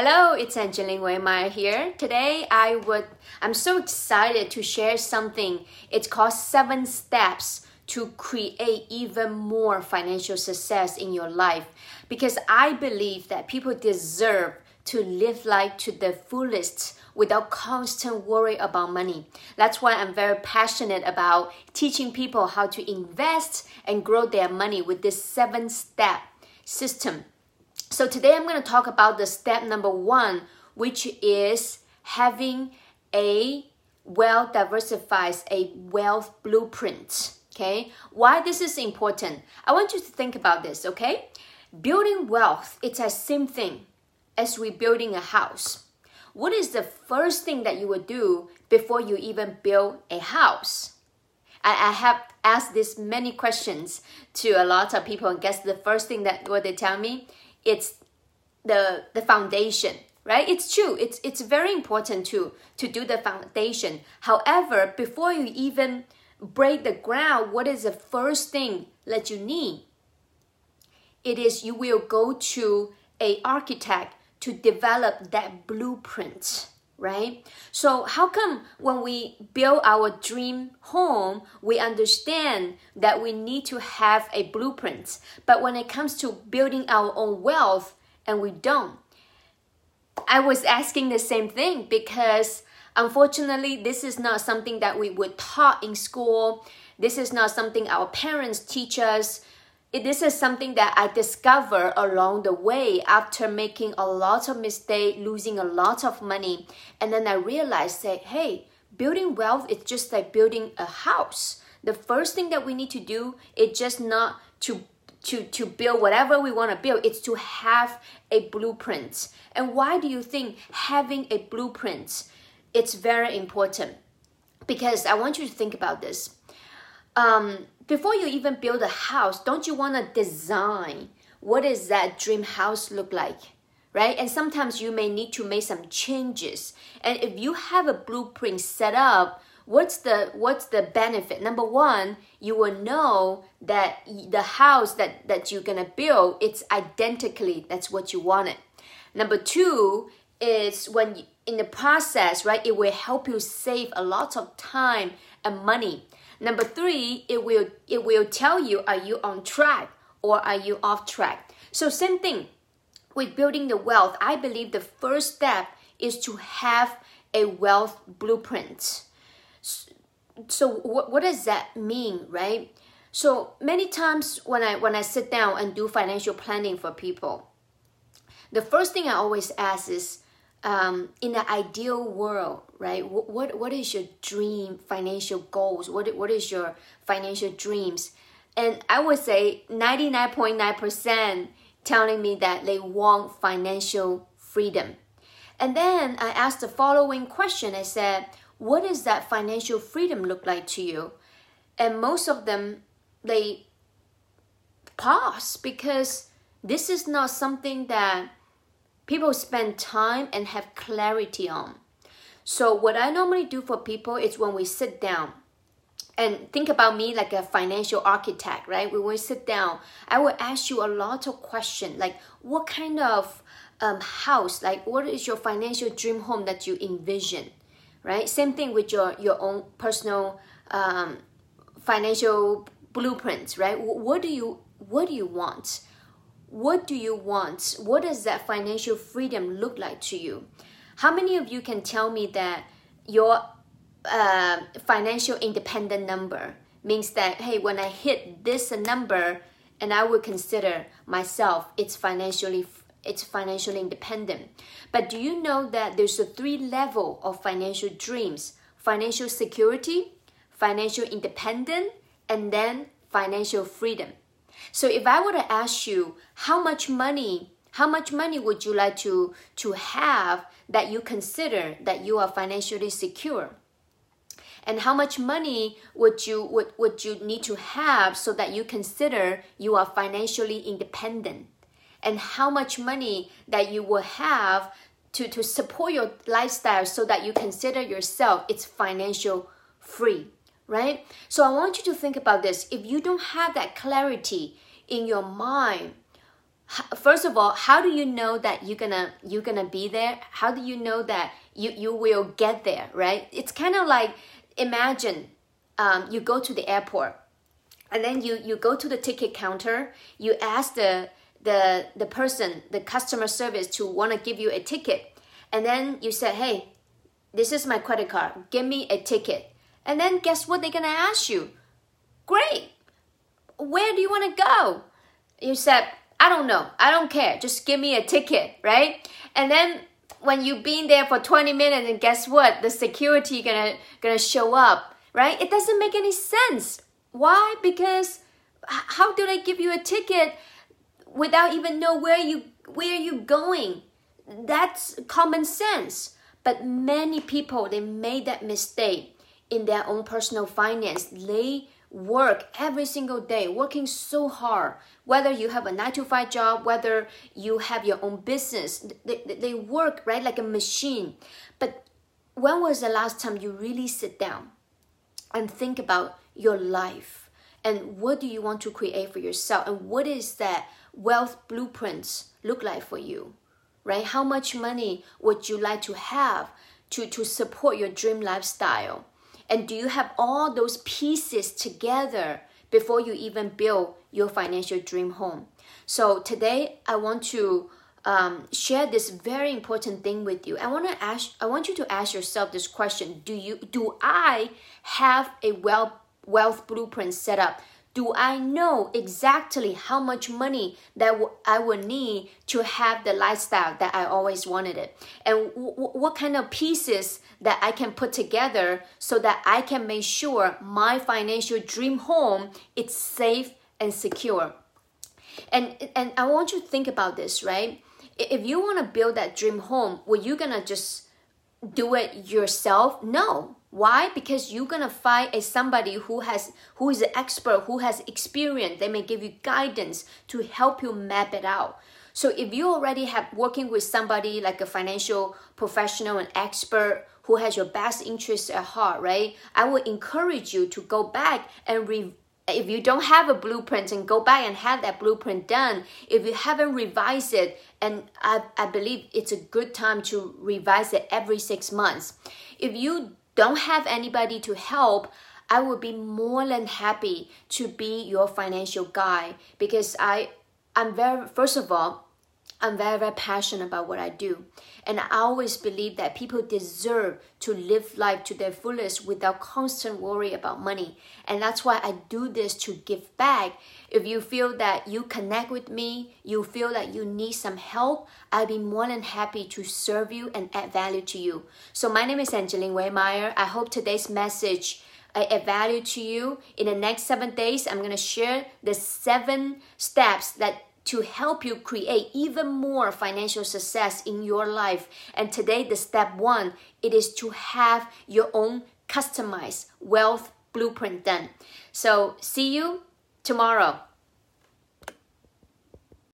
Hello, it's Angeline Weimar here. Today I would I'm so excited to share something. It's called 7 steps to create even more financial success in your life because I believe that people deserve to live life to the fullest without constant worry about money. That's why I'm very passionate about teaching people how to invest and grow their money with this 7 step system so today I'm going to talk about the step number one, which is having a well diversified, a wealth blueprint. Okay, why this is important? I want you to think about this. Okay, building wealth it's the same thing as we building a house. What is the first thing that you would do before you even build a house? I, I have asked this many questions to a lot of people, and guess the first thing that what they tell me it's the the foundation right? It's true. It's it's very important to to do the foundation. However before you even break the ground what is the first thing that you need? It is you will go to a architect to develop that blueprint right? So how come when we build our dream home we understand that we need to have a blueprint? But when it comes to building our own wealth and we don't. I was asking the same thing because unfortunately this is not something that we were taught in school. This is not something our parents teach us this is something that I discovered along the way after making a lot of mistake, losing a lot of money, and then I realized that hey, building wealth is just like building a house. The first thing that we need to do is just not to to to build whatever we want to build. It's to have a blueprint. And why do you think having a blueprint it's very important? Because I want you to think about this. Um, before you even build a house, don't you want to design what does that dream house look like? Right? And sometimes you may need to make some changes. And if you have a blueprint set up, what's the what's the benefit? Number one, you will know that the house that, that you're gonna build, it's identically that's what you wanted. Number two is when you, in the process, right, it will help you save a lot of time and money Number three, it will it will tell you are you on track or are you off track. So same thing with building the wealth. I believe the first step is to have a wealth blueprint. So what, what does that mean, right? So many times when I when I sit down and do financial planning for people, the first thing I always ask is um, in the ideal world, right? What, what is your dream financial goals? What what is your financial dreams? And I would say ninety nine point nine percent telling me that they want financial freedom. And then I asked the following question. I said, "What does that financial freedom look like to you?" And most of them they pause because this is not something that people spend time and have clarity on. So, what I normally do for people is when we sit down and think about me like a financial architect, right? When we sit down, I will ask you a lot of questions like, what kind of um, house, like, what is your financial dream home that you envision, right? Same thing with your, your own personal um, financial blueprints, right? What do you what do you want? What do you want? What does that financial freedom look like to you? How many of you can tell me that your uh, financial independent number means that hey, when I hit this number, and I would consider myself it's financially it's financially independent. But do you know that there's a three level of financial dreams: financial security, financial independent, and then financial freedom. So if I were to ask you how much money, how much money would you like to, to have that you consider that you are financially secure? And how much money would you would, would you need to have so that you consider you are financially independent? And how much money that you will have to, to support your lifestyle so that you consider yourself it's financial free right? So I want you to think about this. If you don't have that clarity in your mind, first of all, how do you know that you're gonna you're gonna be there? How do you know that you you will get there? Right? It's kind of like imagine um, you go to the airport and then you you go to the ticket counter. You ask the the the person the customer service to want to give you a ticket, and then you said, hey, this is my credit card. Give me a ticket. And then guess what they're gonna ask you? Great. Where do you want to go? You said I don't know. I don't care. Just give me a ticket, right? And then when you've been there for 20 minutes and guess what? The security gonna gonna show up, right? It doesn't make any sense. Why? Because how do they give you a ticket without even know where you where you going? That's common sense. But many people they made that mistake in their own personal finance. They work every single day, working so hard. Whether you have a nine to five job, whether you have your own business, they, they work right like a machine. But when was the last time you really sit down and think about your life and what do you want to create for yourself and what is that wealth blueprints look like for you? Right? How much money would you like to have to, to support your dream lifestyle? And do you have all those pieces together before you even build your financial dream home? So today I want to um, share this very important thing with you. I want to ask. I want you to ask yourself this question: Do you? Do I have a wealth wealth blueprint set up do I know exactly how much money that I will need to have the lifestyle that I always wanted it? And what kind of pieces that I can put together so that I can make sure my financial dream home is safe and secure? And, and I want you to think about this, right? If you want to build that dream home, were you going to just do it yourself? No why? Because you're gonna find a somebody who has who is an expert, who has experience. They may give you guidance to help you map it out. So if you already have working with somebody like a financial professional and expert who has your best interests at heart, right? I would encourage you to go back and re- if you don't have a blueprint and go back and have that blueprint done if you haven't revised it and I, I believe it's a good time to revise it every six months if you don't have anybody to help, I would be more than happy to be your financial guy because I I'm very first of all, I'm very, very passionate about what I do. And I always believe that people deserve to live life to their fullest without constant worry about money. And that's why I do this to give back. If you feel that you connect with me, you feel that you need some help, I'll be more than happy to serve you and add value to you. So my name is Angeline Waymeyer. I hope today's message I add value to you. In the next seven days, I'm going to share the seven steps that to help you create even more financial success in your life. And today, the step one, it is to have your own customized wealth blueprint done. So, see you tomorrow.